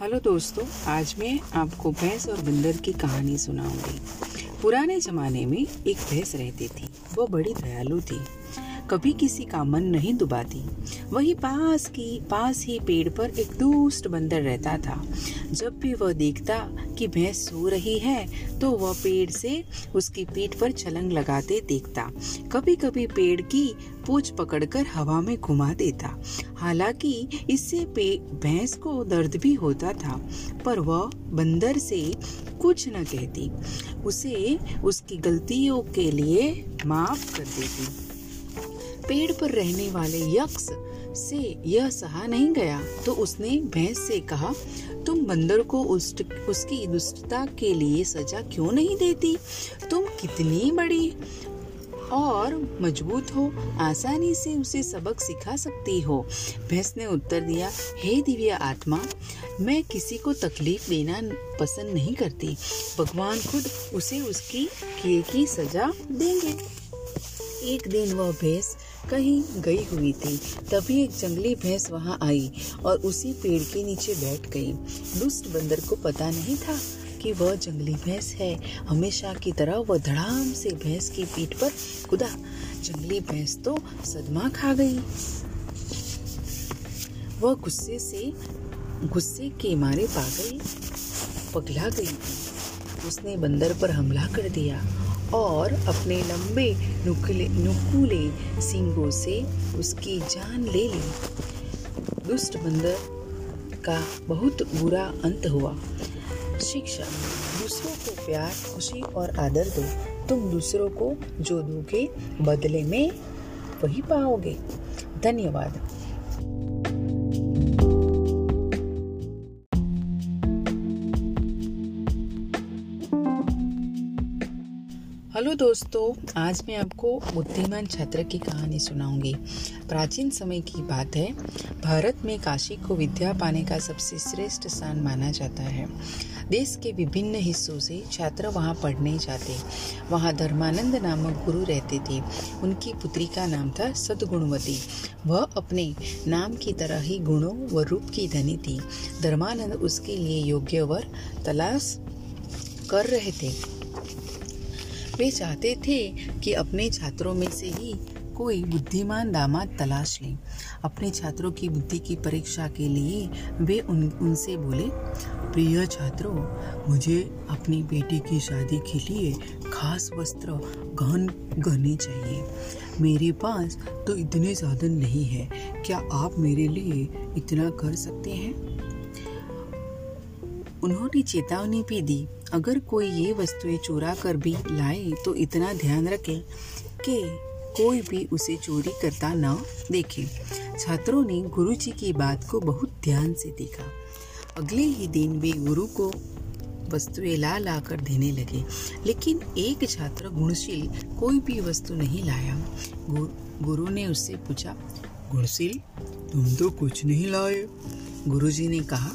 Hello दोस्तों, आज मैं आपको भैंस और बंदर की कहानी सुनाऊँगी। पुराने जमाने में एक भैंस रहती थी, वो बड़ी दयालु थी। कभी किसी का मन नहीं दुबाती। वही पास की, पास ही पेड़ पर एक दुष्ट बंदर रहता था। जब भी वह देखता कि भैंस सो रही है तो वह पेड़ से उसकी पीठ पर छलंग लगाते देखता। कभी कभी पेड़ की पूछ पकड़कर हवा में घुमा देता। हालाँकि इससे भैंस को दर्द भी होता था, पर वह बंदर से कुछ न कहती। उसे उसकी गलतियों के लिए माफ़ कर देती। पेड़ पर रहने वाले यक्ष से यह सहा नहीं गया तो उसने भैंस से कहा, तुम बंदर को उसकी दुष्टता के लिए सजा क्यों नहीं देती? तुम कितनी बड़ी और मज़बूत हो, आसानी से उसे सबक सिखा सकती हो। भैंस ने उत्तर दिया, हे दिव्य आत्मा, मैं किसी को तकलीफ़ देना पसंद नहीं करती। भगवान खुद उसे उसकी किए की सजा देंगे। एक दिन वह भैंस कहीं गई हुई थी। तभी एक जंगली भैंस वहाँ आई और उसी पेड़ के नीचे बैठ गई। दुष्ट बंदर को पता नहीं था कि वह जंगली भैंस है। हमेशा की तरह वह धड़ाम से भैंस की पीठ पर कुदा। जंगली भैंस तो सदमा खा गई। वह गुस्से से, गुस्से के मारे पागल पगला गई। उसने बंदर पर हमला कर दिया और अपने लंबे नुकले नुकूले सींगों से उसकी जान ले ली। दुष्ट बंदर का बहुत बुरा अंत हुआ। शिक्षा, दूसरों को प्यार, खुशी और आदर दो। तुम दूसरों को जो दोगे बदले में वही पाओगे। धन्यवाद। हेलो दोस्तों, आज मैं आपको बुद्धिमान छात्र की कहानी सुनाऊँगी। प्राचीन समय की बात है। भारत में काशी को विद्या पाने का सबसे श्रेष्ठ स्थान माना जाता है। देश के विभिन्न हिस्सों से छात्र वहाँ पढ़ने जाते। वहाँ धर्मानंद नामक गुरु रहते थे। उनकी पुत्री का नाम था सदगुणवती। वह अपने नाम की तरह ही गुणों व रूप की धनी थी। धर्मानंद उसके लिए योग्य वर तलाश कर रहे थे। वे चाहते थे कि अपने छात्रों में से ही कोई बुद्धिमान दामाद तलाश लें। अपने छात्रों की बुद्धि की परीक्षा के लिए वे उन, उनसे बोले, प्रिय छात्रों, मुझे अपनी बेटी की शादी के लिए खास वस्त्र गहन गहने चाहिए। मेरे पास तो इतने साधन नहीं है। क्या आप मेरे लिए इतना कर सकते हैं? उन्होंने चेतावनी भी दी। अगर कोई ये वस्तुएँ चुरा कर भी लाए तो इतना ध्यान रखे कि कोई भी उसे चोरी करता ना देखे। छात्रों ने गुरु जी की बात को बहुत ध्यान से देखा। अगले ही दिन वे गुरु को वस्तुएँ ला ला कर देने लगे, लेकिन एक छात्र गुणशील कोई भी वस्तु नहीं लाया। गुरु ने उससे पूछा, गुणशील, तुम तो कुछ नहीं लाए? गुरुजी ने कहा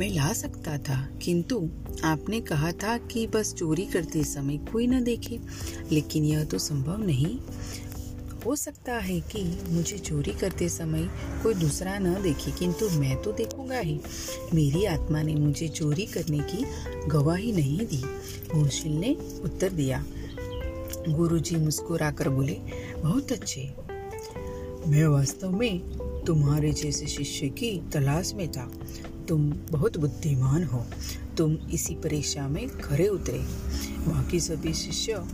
मैं ला सकता था। किंतु आपने कहा था कि बस चोरी करते समय कोई न देखे। लेकिन यह तो संभव नहीं। हो सकता है कि मुझे चोरी करते समय कोई दूसरा न देखे, किंतु मैं तो देखूँगा ही। मेरी आत्मा ने मुझे चोरी करने की गवाही नहीं दी। गुणशील ने उत्तर दिया। गुरुजी मुस्कुराकर बोले, बहुत अच्छे। मैं वास्तव में तुम्हारे जैसे शिष्य की तलाश में था। तुम बहुत बुद्धिमान हो। तुम इसी परीक्षा में खरे उतरे। बाकी सभी शिष्य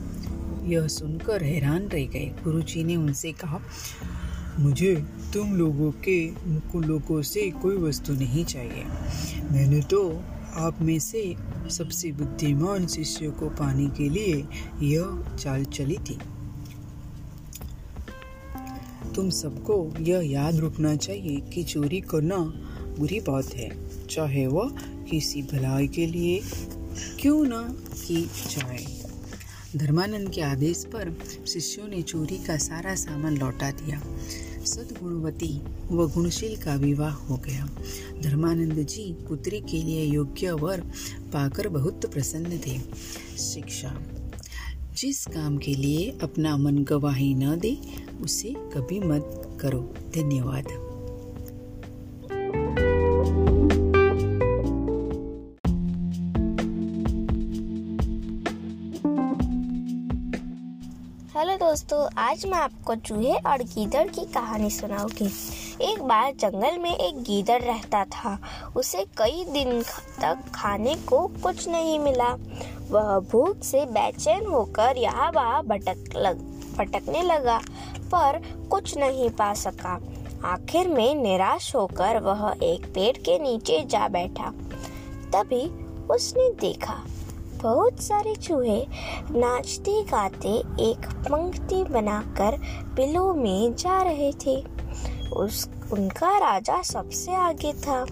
यह सुनकर हैरान रह गए। गुरुजी ने उनसे कहा, मुझे तुम लोगों के लोगों से कोई वस्तु नहीं चाहिए। मैंने तो आप में से सबसे बुद्धिमान शिष्य को पाने के लिए यह चाल चली थी। तुम सबको यह याद रखना चाहिए कि चोरी करना बुरी बात है। चाहे वह किसी भलाई के लिए क्यों न की जाए। धर्मानंद के आदेश पर शिष्यों ने चोरी का सारा सामान लौटा दिया। सदगुणवती व गुणशील का विवाह हो गया। धर्मानंद जी पुत्री के लिए योग्य वर पाकर बहुत प्रसन्न थे। शिक्षा, जिस काम के लिए अपना मन गवाही न दे, उसे कभी मत करो। धन्यवाद। दोस्तों, आज मैं आपको चूहे और गीदड़ की कहानी सुनाऊँगी। एक बार जंगल में एक गीदड़ रहता था। उसे कई दिन तक खाने को कुछ नहीं मिला। वह भूख से बेचैन होकर यहाँ वहाँ भटक लग, भटकने लगा, पर कुछ नहीं पा सका। आखिर में निराश होकर वह एक पेड़ के नीचे जा बैठा। तभी उसने देखा बहुत सारे चूहे नाचते गाते एक पंक्ति बनाकर बिलों में जा रहे थे। उस, उनका राजा सबसे आगे था।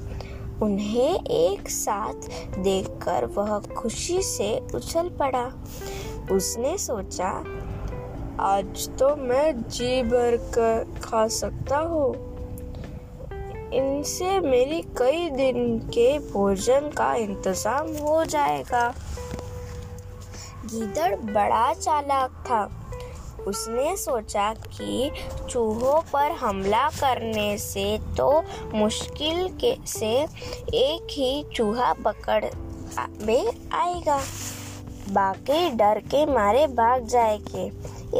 उन्हें एक साथ देखकर वह खुशी से उछल पड़ा। उसने सोचा, आज तो मैं जी भर कर खा सकता हूँ। इनसे मेरी कई दिन के भोजन का इंतज़ाम हो जाएगा। गीदड़ बड़ा चालाक था। उसने सोचा कि चूहों पर हमला करने से तो मुश्किल के से एक ही चूहा पकड़ में आएगा। बाकी डर के मारे भाग जाएँगे।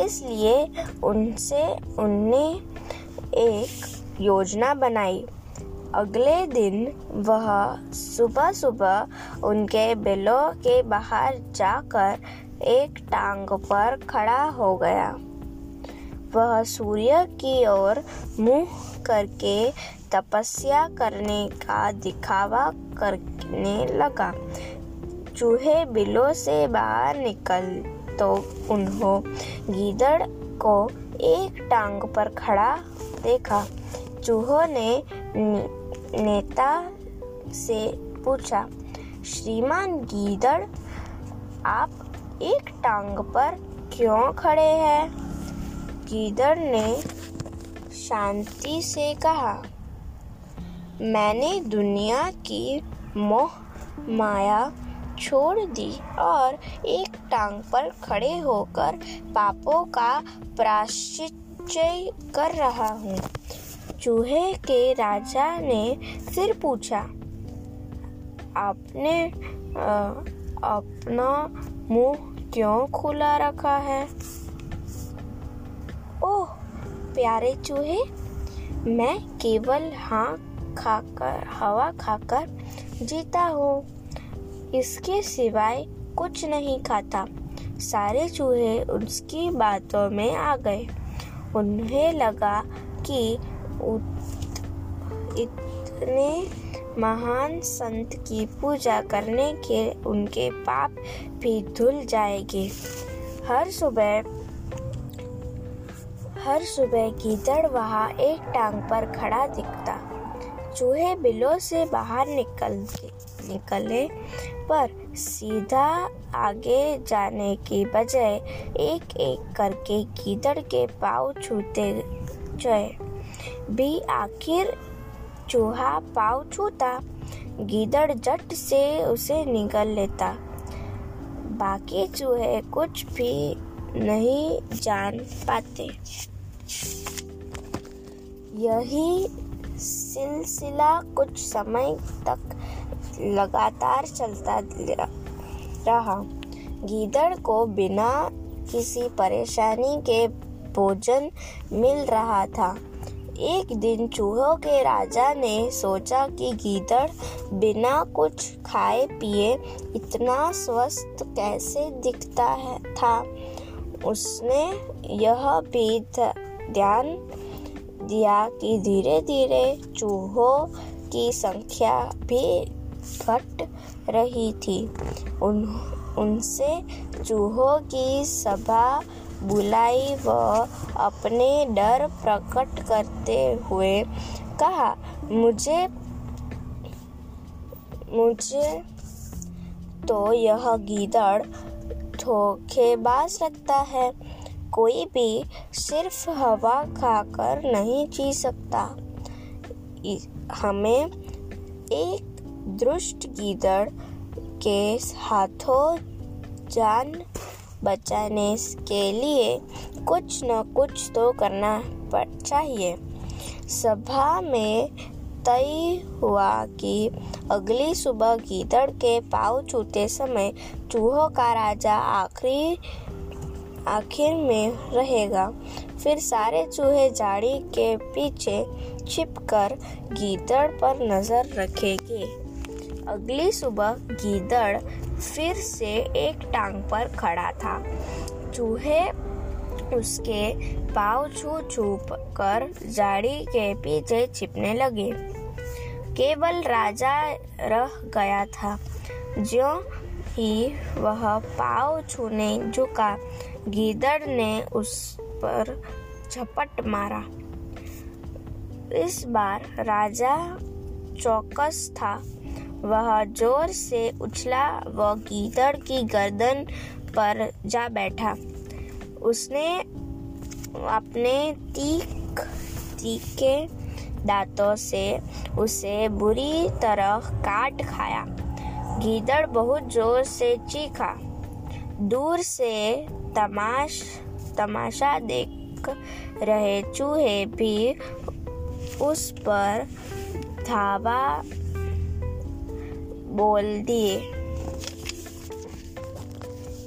इसलिए उनसे, उनने एक योजना बनाई। अगले दिन वह सुबह सुबह उनके बिलों के बाहर जाकर एक टांग पर खड़ा हो गया। वह सूर्य की ओर मुँह करके तपस्या करने का दिखावा करने लगा। चूहे बिलों से बाहर निकल तो उन्हों गीदड़ को एक टांग पर खड़ा देखा। चूहों ने नेता से पूछा, श्रीमान गीदड़, आप एक टांग पर क्यों खड़े हैं? गीदड़ ने शांति से कहा, मैंने दुनिया की मोह माया छोड़ दी और एक टांग पर खड़े होकर पापों का प्राश्चित कर रहा हूँ। चूहे के राजा ने फिर पूछा आपने आ, अपना मुँह क्यों खुला रखा है? ओह प्यारे चूहे मैं केवल हाँ खाकर हवा खाकर जीता हूँ। इसके सिवाय कुछ नहीं खाता। सारे चूहे उसकी बातों में आ गए। उन्हें लगा कि इतने महान संत की पूजा करने के उनके पाप भी धुल जाएँगे। हर सुबह हर सुबह गीदड़ वहाँ एक टांग पर खड़ा दिखता। चूहे बिलों से बाहर निकल, निकले पर सीधा आगे जाने की बजाय एक एक करके गीदड़ के पाँव छूते जाए भी आखिर चूहा पाव छूता, गीदड़ जट से उसे निगल लेता। बाकी चूहे कुछ भी नहीं जान पाते। यही सिलसिला कुछ समय तक लगातार चलता रहा। गीदड़ को बिना किसी परेशानी के भोजन मिल रहा था। एक दिन चूहों के राजा ने सोचा कि गीदड़ बिना कुछ खाए पिए इतना स्वस्थ कैसे दिखता है, था। उसने यह भी ध्यान दिया कि धीरे धीरे चूहों की संख्या भी घट रही थी। उन, उनसे चूहों की सभा बुलाई व अपने डर प्रकट करते हुए कहा, मुझे मुझे तो यह गीदड़ धोखेबाज लगता है। कोई भी सिर्फ़ हवा खाकर नहीं जी सकता। हमें एक दुष्ट गीदड़ के हाथों जान बचाने के लिए कुछ न कुछ तो करना चाहिए। सभा में तय हुआ कि अगली सुबह गीदड़ के पाँव छूते समय चूहों का राजा आखिरी, आखिर में रहेगा। फिर सारे चूहे झाड़ी के पीछे छिपकर गीदड़ पर नज़र रखेंगे। अगली सुबह गीदड़ फिर से एक टांग पर खड़ा था। चूहे उसके पाव छू छू कर जाड़ी के पीछे छिपने लगे। केवल राजा रह गया था। जो ही वह पाव छूने झुका, गीदड़ ने उस पर झपट मारा। इस बार राजा चौकस था। वह ज़ोर से उछला व गीदड़ की गर्दन पर जा बैठा। उसने अपने तीख तीखे दांतों से उसे बुरी तरह काट खाया। गीदड़ बहुत ज़ोर से चीखा। दूर से तमाश तमाशा देख रहे चूहे भी उस पर धावा बोल दिए।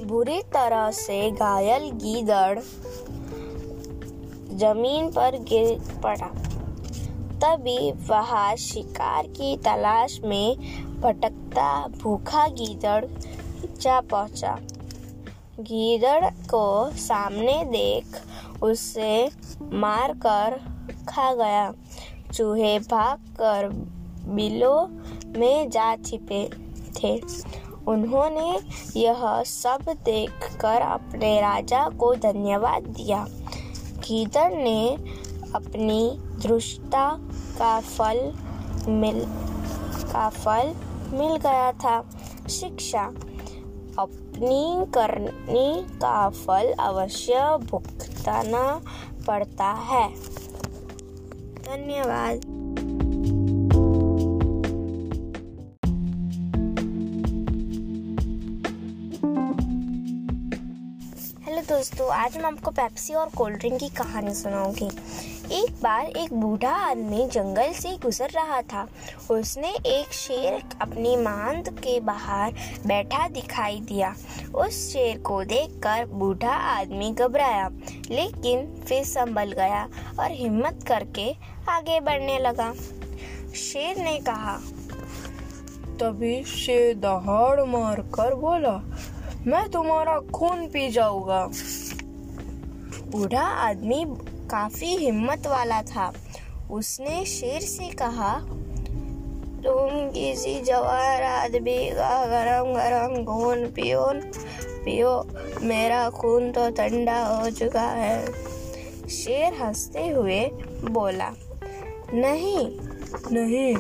बुरी तरह से घायल गीदड़ ज़मीन पर गिर पड़ा। तभी वह शिकार की तलाश में भटकता भूखा गीदड़ जा पहुँचा। गीदड़ को सामने देख उसे मारकर खा गया। चूहे भागकर बिलों में जा छिपे थे। उन्होंने यह सब देखकर अपने राजा को धन्यवाद दिया। गीदड़ ने अपनी दृष्टा का फल मिल, का फल मिल गया था। शिक्षा अपनी करने का फल अवश्य भुगताना पड़ता है। धन्यवाद। दोस्तों, आज मैं आपको पेप्सी और कोल्ड ड्रिंक की कहानी सुनाऊँगी। एक बार एक बूढ़ा आदमी जंगल से गुजर रहा था। उसने एक शेर अपनी मांद के बाहर बैठा दिखाई दिया। उस शेर को देखकर बूढ़ा आदमी घबराया, लेकिन फिर संभल गया और हिम्मत करके आगे बढ़ने लगा। शेर ने कहा, तभी शेर दहाड़ मारकर बोला मैं तुम्हारा खून पी जाऊँगा। बूढ़ा आदमी काफ़ी हिम्मत वाला था। उसने शेर से कहा, तुम किसी जवान आदमी का गरम गरम खून पियो पियो। मेरा खून तो ठंडा हो चुका है। शेर हँसते हुए बोला, नहीं नहीं,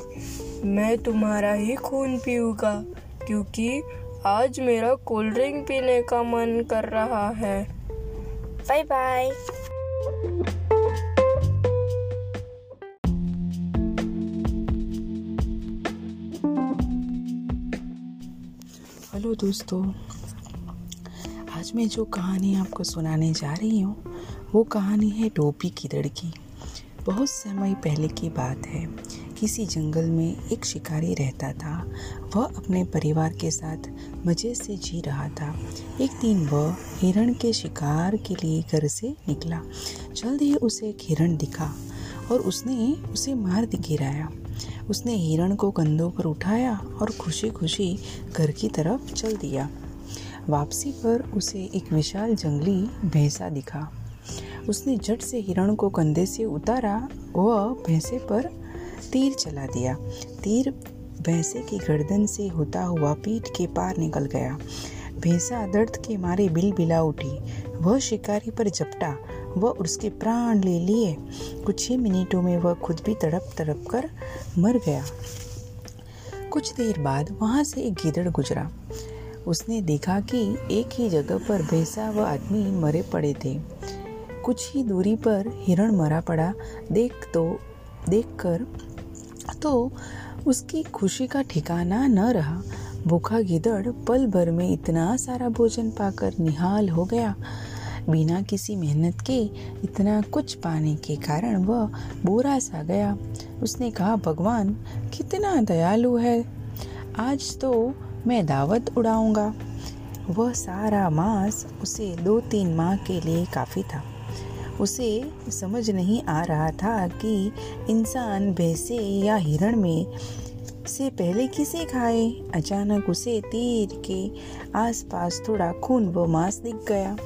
मैं तुम्हारा ही खून पीऊँगा, क्योंकि आज मेरा कोल्ड ड्रिंक पीने का मन कर रहा है। बाय बाय हेलो दोस्तों, आज मैं जो कहानी आपको सुनाने जा रही हूँ, वो कहानी है टोपी की लड़की। बहुत समय पहले की बात है। किसी जंगल में एक शिकारी रहता था। वह अपने परिवार के साथ मज़े से जी रहा था। एक दिन वह हिरण के शिकार के लिए घर से निकला। जल्द ही उसे एक हिरण दिखा और उसने उसे मार गिराया। उसने हिरण को कंधों पर उठाया और खुशी खुशी घर की तरफ़ चल दिया। वापसी पर उसे एक विशाल जंगली भैंसा दिखा। उसने झट से हिरण को कंधे से उतारा वह भैंसे पर तीर चला दिया। तीर भैंसे की गर्दन से होता हुआ पीठ के पार निकल गया। भैंसा दर्द के मारे बिल बिला उठी। वह शिकारी पर झपटा। वह उसके प्राण ले लिए। कुछ ही मिनटों में वह खुद भी तड़प तड़प कर मर गया। कुछ देर बाद वहाँ से एक गिदड़ गुजरा। उसने देखा कि एक ही जगह पर भैंसा व आदमी मरे पड़े थे। कुछ ही दूरी पर हिरण मरा पड़ा। देख तो देखकर तो उसकी खुशी का ठिकाना न रहा। भूखा गिदड़ पल भर में इतना सारा भोजन पाकर निहाल हो गया। बिना किसी मेहनत के, इतना कुछ पाने के कारण वह बोरा सा गया। उसने कहा, भगवान, कितना दयालु है। आज तो मैं दावत उड़ाऊँगा। वह सारा मांस उसे दो तीन माह के लिए काफ़ी था। उसे समझ नहीं आ रहा था कि इंसान भैंसे या हिरण में से पहले किसे खाए। अचानक उसे तीर के आसपास थोड़ा खून व मांस दिख गया।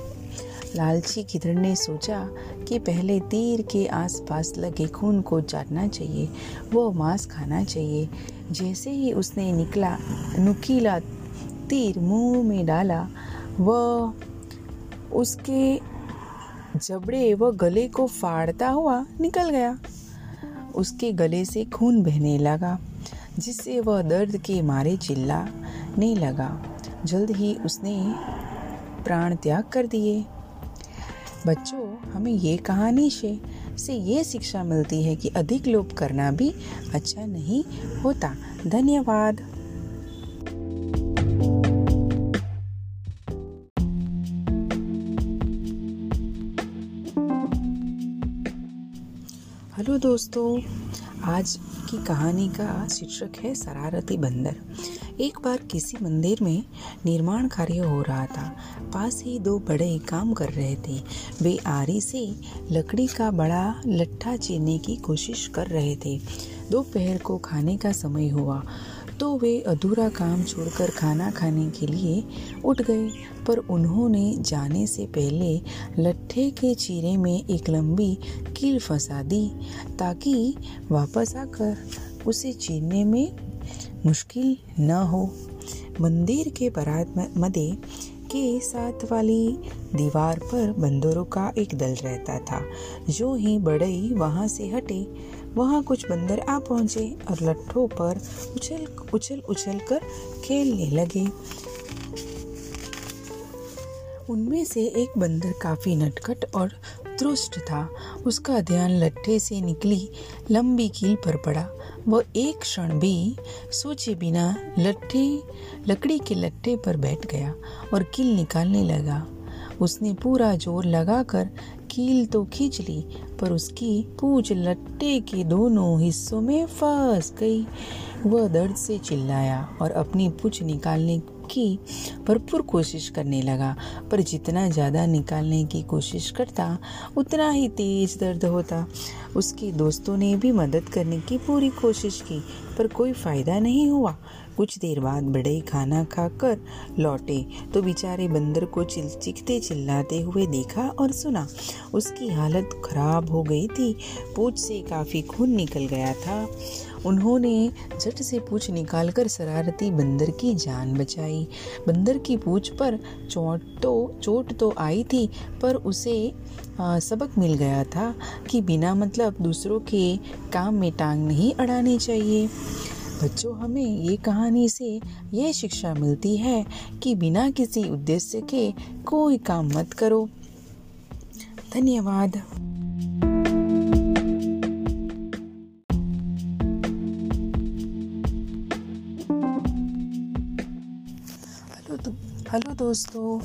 लालची गिदड़ ने सोचा कि पहले तीर के आसपास लगे खून को चाटना चाहिए, वो मांस खाना चाहिए। जैसे ही उसने निकला, नुकीला तीर मुँह में डाला, वह उसके जबड़े व गले को फाड़ता हुआ निकल गया, उसके गले से खून बहने लगा, जिससे वह दर्द के मारे चिल्लाने लगा। जल्द ही उसने प्राण त्याग कर दिए। बच्चों, हमें ये कहानी से से ये शिक्षा मिलती है कि अधिक लोभ करना भी अच्छा नहीं होता। धन्यवाद। हेलो दोस्तों, आज की कहानी का शीर्षक है शरारती बंदर। एक बार किसी मंदिर में निर्माण कार्य हो रहा था। पास ही दो बड़े काम कर रहे थे। वे आरी से लकड़ी का बड़ा लट्ठा चीरने की कोशिश कर रहे थे। दोपहर को खाने का समय हुआ। तो वे अधूरा काम छोड़कर खाना खाने के लिए उठ गए, पर उन्होंने जाने से पहले लट्ठे के चीरे में एक लंबी कील फंसा दी ताकि वापस आकर उसे चीरने में मुश्किल न हो। मंदिर के बारात मदे के साथ वाली दीवार पर बंदरों का एक दल रहता था, जो ही बड़ई वहाँ से हटे। वहाँ कुछ बंदर आ पहुँचे और लट्ठों पर उछल उछल उछल कर खेलने लगे। उनमें से एक बंदर काफ़ी नटखट और त्रुष्ट था। उसका ध्यान लट्ठे से निकली लंबी कील पर पड़ा। वह एक क्षण भी सोचे बिना लट्ठे, लकड़ी के लट्ठे पर बैठ गया और कील निकालने लगा। उसने पूरा ज़ोर लगाकर कील तो खींच ली पर उसकी पूछ लट्टे के दोनों हिस्सों में फंस गई। वह दर्द से चिल्लाया और अपनी पूछ निकालने की भरपूर कोशिश करने लगा। पर जितना ज़्यादा निकालने की कोशिश करता, उतना ही तेज दर्द होता। उसके दोस्तों ने भी मदद करने की पूरी कोशिश की, पर कोई फ़ायदा नहीं हुआ। कुछ देर बाद बड़े खाना खाकर लौटे। तो बेचारे बंदर को चिल चिखते चिल्लाते हुए देखा और सुना। उसकी हालत खराब हो गई थी। पूछ से काफ़ी खून निकल गया था। उन्होंने झट से पूछ निकालकर शरारती बंदर की जान बचाई। बंदर की पूछ पर चोट तो चोट तो आई थी पर उसे आ, सबक मिल गया था कि बिना मतलब दूसरों के काम में टांग नहीं अड़ानी चाहिए। बच्चों, हमें ये कहानी से ये शिक्षा मिलती है कि बिना किसी उद्देश्य के कोई काम मत करो। धन्यवाद। दोस्तों,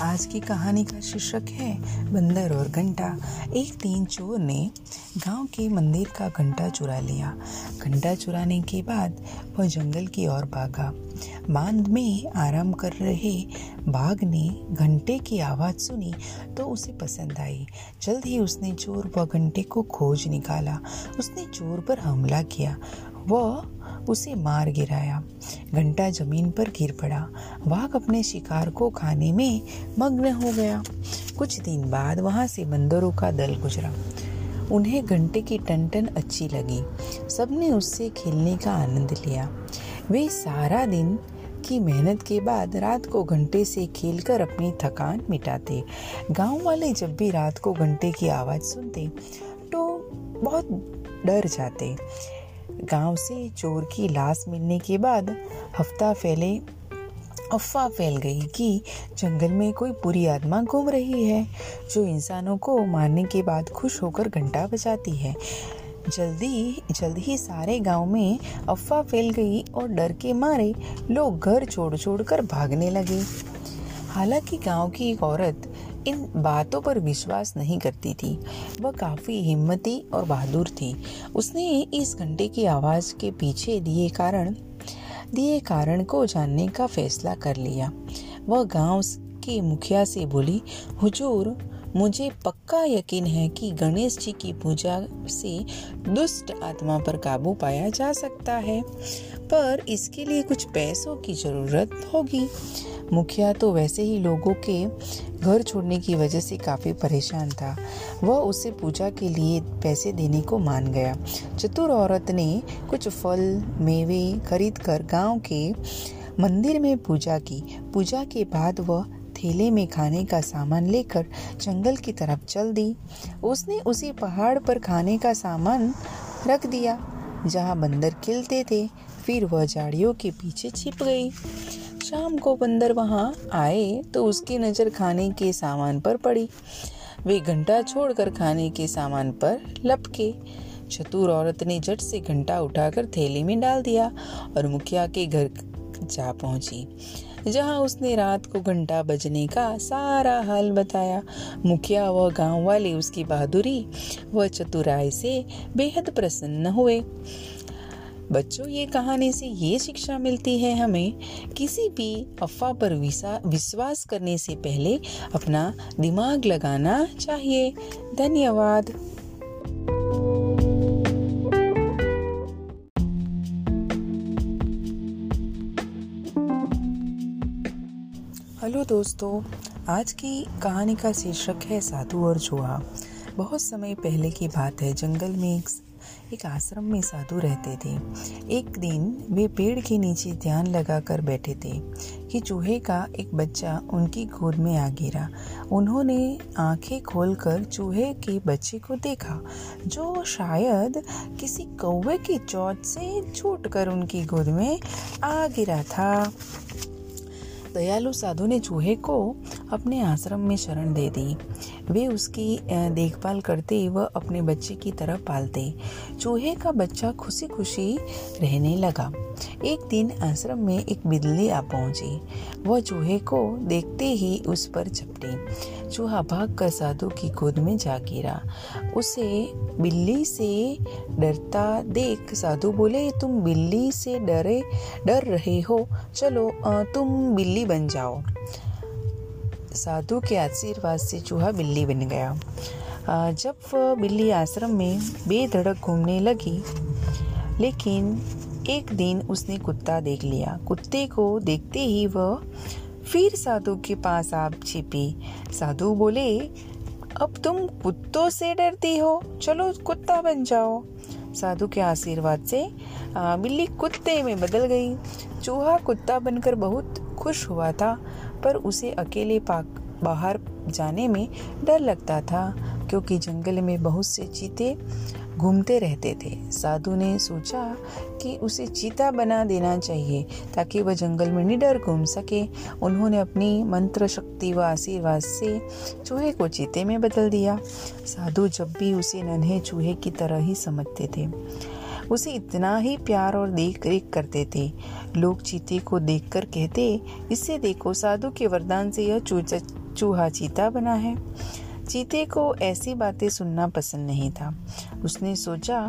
आज की कहानी का शीर्षक है बंदर और घंटा। एक तीन चोर ने गाँव के मंदिर का घंटा चुरा लिया। घंटा चुराने के बाद वह जंगल की ओर भागा। बाँध में आराम कर रहे बाघ ने घंटे की आवाज़ सुनी तो उसे पसंद आई। जल्द ही उसने चोर व घंटे को खोज निकाला। उसने चोर पर हमला किया वह उसे मार गिराया। घंटा ज़मीन पर गिर पड़ा। वाघ अपने शिकार को खाने में मग्न हो गया। कुछ दिन बाद वहाँ से बंदरों का दल गुजरा। उन्हें घंटे की टन अच्छी लगी। सबने उससे खेलने का आनंद लिया। वे सारा दिन की मेहनत के बाद रात को घंटे से खेलकर अपनी थकान मिटाते। गाँव वाले जब भी रात को घंटे की आवाज़ सुनते तो बहुत डर जाते। गाँव से चोर की लाश मिलने के बाद हफ़्ता फैले, अफवाह फैल गई कि जंगल में कोई बुरी आत्मा घूम रही है, जो इंसानों को मारने के बाद खुश होकर घंटा बजाती है। जल्दी जल्दी ही सारे गाँव में अफवाह फैल गई और डर के मारे लोग घर छोड़ छोड़ कर भागने लगे। हालाँकि गाँव की एक औरत इन बातों पर विश्वास नहीं करती थी। वह काफ़ी हिम्मती और बहादुर थी। उसने इस घंटे की आवाज़ के पीछे दिए कारण दिए कारण को जानने का फैसला कर लिया। वह गाँव के मुखिया से बोली, हुजूर मुझे पक्का यकीन है कि गणेश जी की पूजा से दुष्ट आत्मा पर काबू पाया जा सकता है, पर इसके लिए कुछ पैसों की ज़रूरत होगी। मुखिया तो वैसे ही लोगों के घर छोड़ने की वजह से काफ़ी परेशान था। वह उसे पूजा के लिए पैसे देने को मान गया। चतुर औरत ने कुछ फल, मेवे खरीद कर गाँव के मंदिर में पूजा की। पूजा के बाद वह थैले में खाने का सामान लेकर जंगल की तरफ़ चल दी। उसने उसी पहाड़ पर खाने का सामान रख दिया, जहाँ बंदर खिलते थे। फिर वह झाड़ियों के पीछे छिप गई। शाम को बंदर वहाँ आए तो उसकी नज़र खाने के सामान पर पड़ी। वे घंटा छोड़कर खाने के सामान पर लपके। चतुर औरत ने झट से घंटा उठाकर थैली में डाल दिया और मुखिया के घर जा पहुँची। जहाँ उसने रात को घंटा बजने का सारा हाल बताया। मुखिया व गाँव वाले उसकी बहादुरी व चतुराई से बेहद प्रसन्न हुए। बच्चों, ये कहानी से ये शिक्षा मिलती है हमें, किसी भी अफवाह पर विश्वास करने से पहले अपना दिमाग लगाना चाहिए। धन्यवाद। दोस्तों, आज की कहानी का शीर्षक है साधु और चूहा बहुत समय पहले की बात है, जंगल में एक एक आश्रम में साधु रहते थे। एक दिन वे पेड़ के नीचे ध्यान लगाकर बैठे थे कि चूहे का एक बच्चा उनकी गोद में आ गिरा। उन्होंने आँखें खोलकर चूहे के बच्चे को देखा, जो शायद किसी कौवे की चोट से छूटकर उनकी गोद में आ गिरा था। दयालु साधु ने चूहे को अपने आश्रम में शरण दे दी। वे उसकी देखभाल करते व अपने बच्चे की तरह पालते। चूहे का बच्चा खुशी खुशी रहने लगा। एक दिन आश्रम में एक बिल्ली आ पहुँची। वह चूहे को देखते ही उस पर झपटी चूहा भाग कर साधु की गोद में जा गिरा। उसे बिल्ली से डरता देख साधु बोले, तुम बिल्ली से डरे, डर रहे हो। चलो तुम बिल्ली बन जाओ। साधु के आशीर्वाद से चूहा बिल्ली बन गया। जब वह बिल्ली आश्रम में बेधड़क घूमने लगी, लेकिन एक दिन उसने कुत्ता देख लिया। कुत्ते को देखते ही वह फिर साधु के पास आप छिपी। साधु बोले, अब तुम कुत्तों से डरती हो। चलो कुत्ता बन जाओ। साधु के आशीर्वाद से बिल्ली कुत्ते में बदल गई। चूहा कुत्ता बनकर बहुत खुश हुआ था। पर उसे अकेले पाक बाहर जाने में डर लगता था, क्योंकि जंगल में बहुत से चीते घूमते रहते थे। साधु ने सोचा कि उसे चीता बना देना चाहिए, ताकि वह जंगल में निडर घूम सके। उन्होंने अपनी मंत्र शक्ति व आशीर्वाद से चूहे को चीते में बदल दिया। साधु जब भी उसे नन्हे चूहे की तरह ही समझते थे उसे इतना ही प्यार और देख रेख करते थे। लोग चीते को देखकर कहते, इससे देखो, साधु के वरदान से यह चूहा चीता बना है। चीते को ऐसी बातें सुनना पसंद नहीं था। उसने सोचा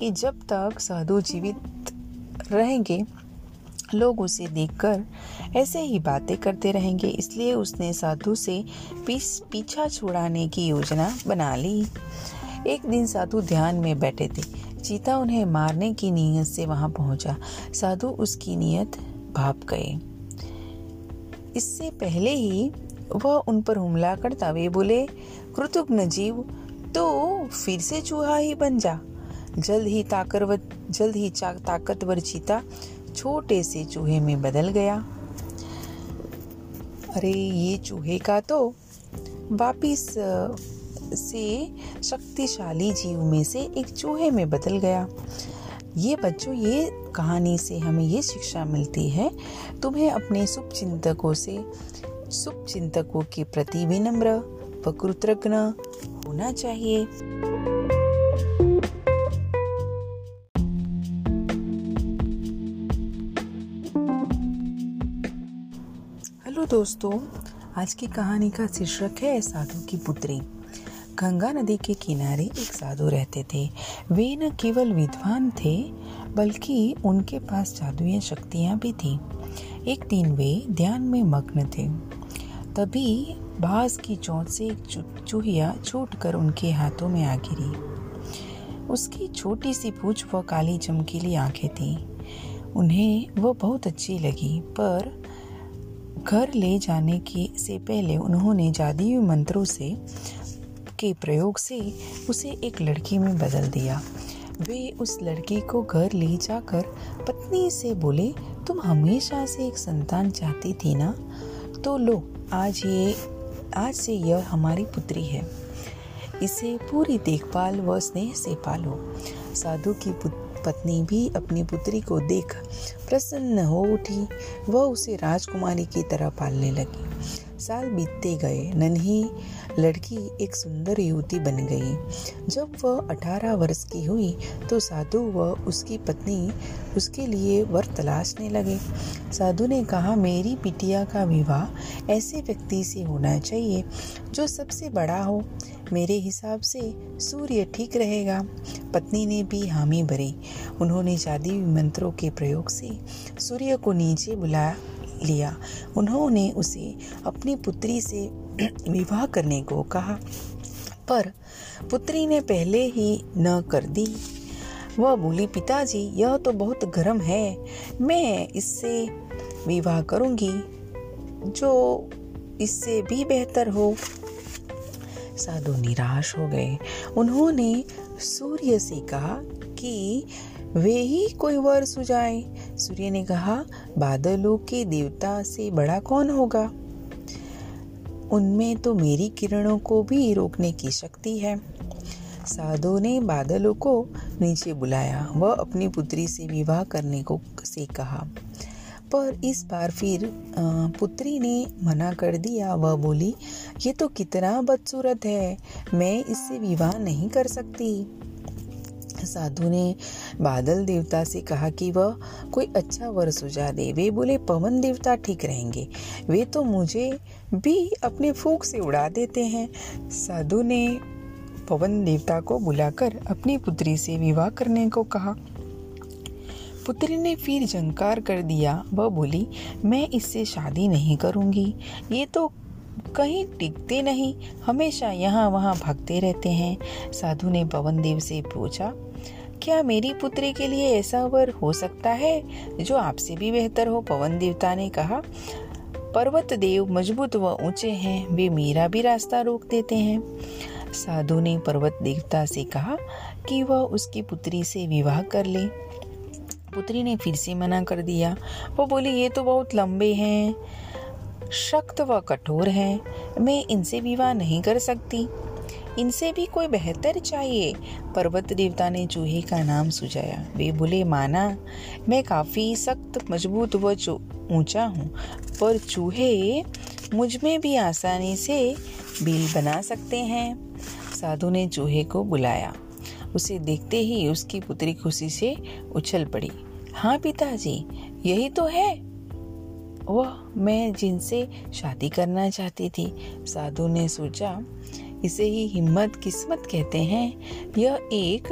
कि जब तक साधु जीवित रहेंगे, लोग उसे देखकर ऐसे ही बातें करते रहेंगे, इसलिए उसने साधु से पीस, पीछा छुड़ाने की योजना बना ली। एक दिन साधु ध्यान में बैठे थे। चीता उन्हें मारने की नीयत से वहाँ पहुँचा। साधु उसकी नीयत भाप गए। इससे पहले ही वह उन पर हमला करता वे बोले कृतज्ञ जीव तो फिर से चूहा ही बन जा। जल्द ही ताकतवर जल्द ही ताकतवर चीता छोटे से चूहे में बदल गया। अरे, ये चूहे का तो वापिस से शक्तिशाली जीव में से एक चूहे में बदल गया। ये बच्चों, ये कहानी से हमें ये शिक्षा मिलती है। तुम्हें अपने शुभ चिंतकों से, शुभ चिंतकों के प्रति विनम्र व कृतज्ञ होना चाहिए। हेलो दोस्तों, आज की कहानी का शीर्षक है साधु की पुत्री। गंगा नदी के किनारे एक साधु रहते थे। वे न केवल विद्वान थे, बल्कि उनके पास जादुई शक्तियाँ भी थीं। एक दिन वे ध्यान में मग्न थे। तभी बाँस की चोट से एक चूहिया छूट कर उनके हाथों में आ गिरी। उसकी छोटी सी पूछ व काली चमकीली आँखें थी। उन्हें वो बहुत अच्छी लगी, पर घर ले जाने के से पहले उन्होंने जादुई मंत्रों से के प्रयोग से उसे एक लड़की में बदल दिया। वे उस लड़की को घर ले जाकर पत्नी से बोले, तुम हमेशा से एक संतान चाहती थी ना? तो लो, आज ये, आज से यह हमारी पुत्री है। इसे पूरी देखभाल व स्नेह से पालो। साधु की पत्नी भी अपनी पुत्री को देख प्रसन्न हो उठी। वह उसे राजकुमारी की तरह पालने लगी। साल बीतते गए। नन्ही लड़की एक सुंदर युवती बन गई। जब वह अठारह वर्ष की हुई तो साधु व उसकी पत्नी उसके लिए वर तलाशने लगे। साधु ने कहा, मेरी बिटिया का विवाह ऐसे व्यक्ति से होना चाहिए जो सबसे बड़ा हो। मेरे हिसाब से सूर्य ठीक रहेगा। पत्नी ने भी हामी भरी। उन्होंने जादुई मंत्रों के प्रयोग से सूर्य को नीचे बुला लिया। उन्होंने उसे अपनी पुत्री से विवाह करने को कहा। पर पुत्री ने पहले ही न कर दी। वह बोली, पिताजी, यह तो बहुत गर्म है। मैं इससे विवाह करूँगी, जो इससे भी बेहतर हो। साधु निराश हो गए। उन्होंने सूर्य से कहा कि वे ही कोई वर सुझाए। सूर्य ने कहा, बादलों के देवता से बड़ा कौन होगा? उनमें तो मेरी किरणों को भी रोकने की शक्ति है। साधु ने बादलों को नीचे बुलाया। वह अपनी पुत्री से विवाह करने को से कहा। पर इस बार फिर पुत्री ने मना कर दिया। वह बोली, ये तो कितना बदसूरत है। मैं इससे विवाह नहीं कर सकती। साधु ने बादल देवता से कहा कि वह कोई अच्छा वर सुझा दे वे बोले, पवन देवता ठीक रहेंगे। वे तो मुझे भी अपने फूक से उड़ा देते हैं। साधु ने पवन देवता को बुलाकर अपनी पुत्री से विवाह करने को कहा। पुत्री ने फिर जंकार कर दिया। वह बोली, मैं इससे शादी नहीं करूँगी। ये तो कहीं टिकते नहीं। हमेशा यहाँ वहाँ भागते रहते हैं। साधु ने पवन देव से पूछा क्या मेरी पुत्री के लिए ऐसा वर हो सकता है? जो आपसे भी बेहतर हो, पवन देवता ने कहा। पर्वत देव मज़बूत व ऊँचे हैं, वे मेरा भी रास्ता रोक देते हैं। साधु ने पर्वत देवता से कहा कि वह उसकी पुत्री से विवाह कर ले। पुत्री ने फिर से मना कर दिया। वो बोली, ये तो बहुत लंबे हैं सख्त व कठोर हैं। मैं इनसे विवाह नहीं कर सकती। इनसे भी कोई बेहतर चाहिए। पर्वत देवता ने चूहे का नाम सुझाया। वे बोले, माना, मैं काफ़ी सख्त, मज़बूत व ऊँचा हूँ, पर चूहे मुझमें भी आसानी से बिल बना सकते हैं। साधु ने चूहे को बुलाया। उसे देखते ही उसकी पुत्री खुशी से उछल पड़ी। हाँ पिताजी, यही तो है। वह मैं जिनसे शादी करना चाहती थी। साधु ने सोचा इसे ही हिम्मत किस्मत कहते हैं। यह एक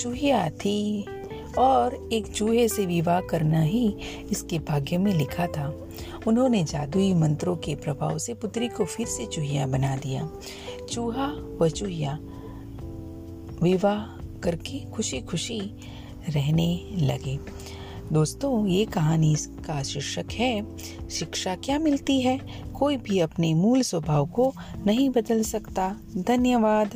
चूहिया थी और एक चूहे से विवाह करना ही इसके भाग्य में लिखा था। उन्होंने जादुई मंत्रों के प्रभाव से पुत्री को फिर से चूहिया बना दिया। चूहा व चूहिया विवाह करके खुशी खुशी रहने लगे। दोस्तों, ये कहानी का शीर्षक है, शिक्षा क्या मिलती है? कोई भी अपने मूल स्वभाव को नहीं बदल सकता। धन्यवाद।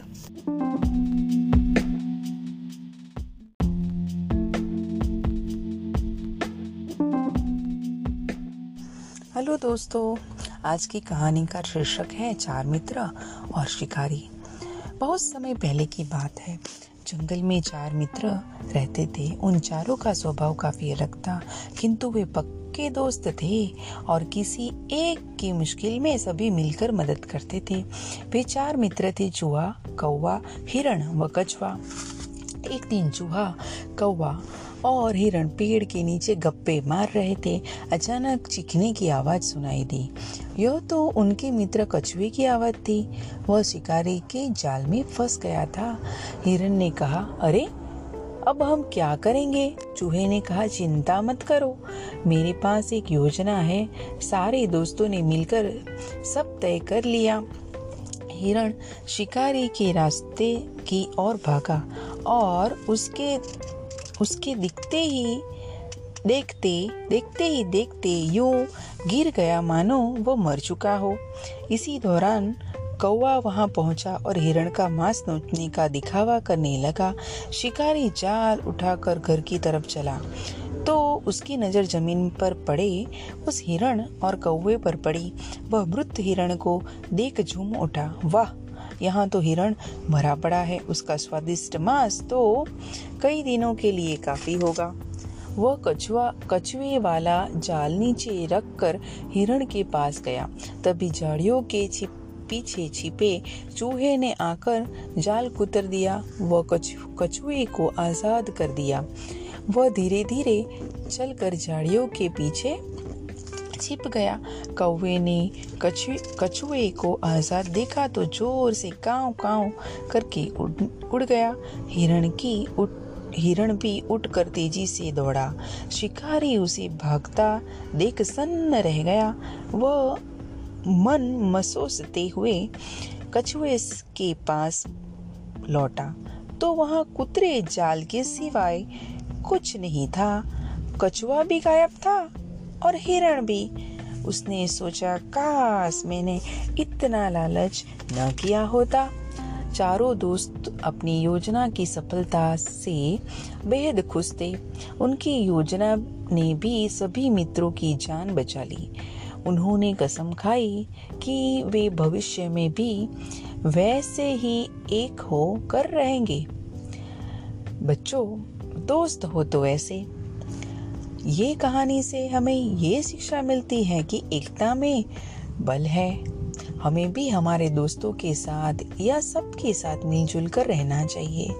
हेलो दोस्तों, आज की कहानी का शीर्षक है चार मित्र और शिकारी। बहुत समय पहले की बात है। जंगल में चार मित्र रहते थे। उन चारों का स्वभाव काफ़ी अलग था, किंतु वे पक्के दोस्त थे और किसी एक की मुश्किल में सभी मिलकर मदद करते थे। वे चार मित्र थे, चूहा, कौवा, हिरण व कछुआ। एक दिन चूहा, कौवा और हिरण पेड़ के नीचे गप्पे मार रहे थे। अचानक चीखने की आवाज़ सुनाई दी। यह तो उनके मित्र कछुए की आवाज़ थी। वह शिकारी के जाल में फंस गया था। हिरण ने कहा, अरे अब हम क्या करेंगे? चूहे ने कहा, चिंता मत करो। मेरे पास एक योजना है। सारे दोस्तों ने मिलकर सब तय कर लिया। हिरण शिकारी के रास्ते की ओर भागा और उसके उसके दिखते ही, देखते देखते ही, देखते यूँ गिर गया। मानो वो मर चुका हो। इसी दौरान कौवा वहाँ पहुँचा और हिरण का मांस नोचने का दिखावा करने लगा। शिकारी जाल उठाकर घर की तरफ़ चला। तो उसकी नज़र ज़मीन पर पड़े, उस हिरण और कौवे पर पड़ी। वह मृत हिरण को देख झूम उठा। वाह, यहाँ तो हिरण मरा पड़ा है। उसका स्वादिष्ट मांस तो कई दिनों के लिए काफ़ी होगा। वह कछुआ, कछुए वाला जाल नीचे रखकर हिरण के पास गया। तभी झाड़ियों के छिप पीछे छिपे चूहे ने आकर जाल कुतर दिया। वह कछुए को आज़ाद कर दिया। वह धीरे धीरे चलकर झाड़ियों के पीछे छिप गया। कौवे ने कछुए कछुए को आज़ाद देखा तो ज़ोर से काव काव करके उड़, उड़ गया। हिरण की उठ हिरण भी उठकर तेज़ी से दौड़ा। शिकारी उसे भागता देख सन्न रह गया। वह मन मसोसते हुए कछुए के पास लौटा। तो वहाँ कुतरे जाल के सिवाय कुछ नहीं था। कछुआ भी गायब था और हिरण भी। उसने सोचा, काश मैंने इतना लालच न किया होता। चारों दोस्त अपनी योजना की सफलता से बेहद खुश थे। उनकी योजना ने भी सभी मित्रों की जान बचा ली। उन्होंने कसम खाई कि वे भविष्य में भी वैसे ही एक हो कर रहेंगे। बच्चों, दोस्त हो तो ऐसे। ये कहानी से हमें ये शिक्षा मिलती है कि एकता में बल है। हमें भी हमारे दोस्तों के साथ या सबके साथ मिलजुल कर रहना चाहिए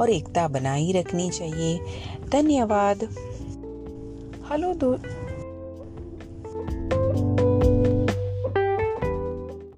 और एकता बनाई रखनी चाहिए। धन्यवाद। हेलो दो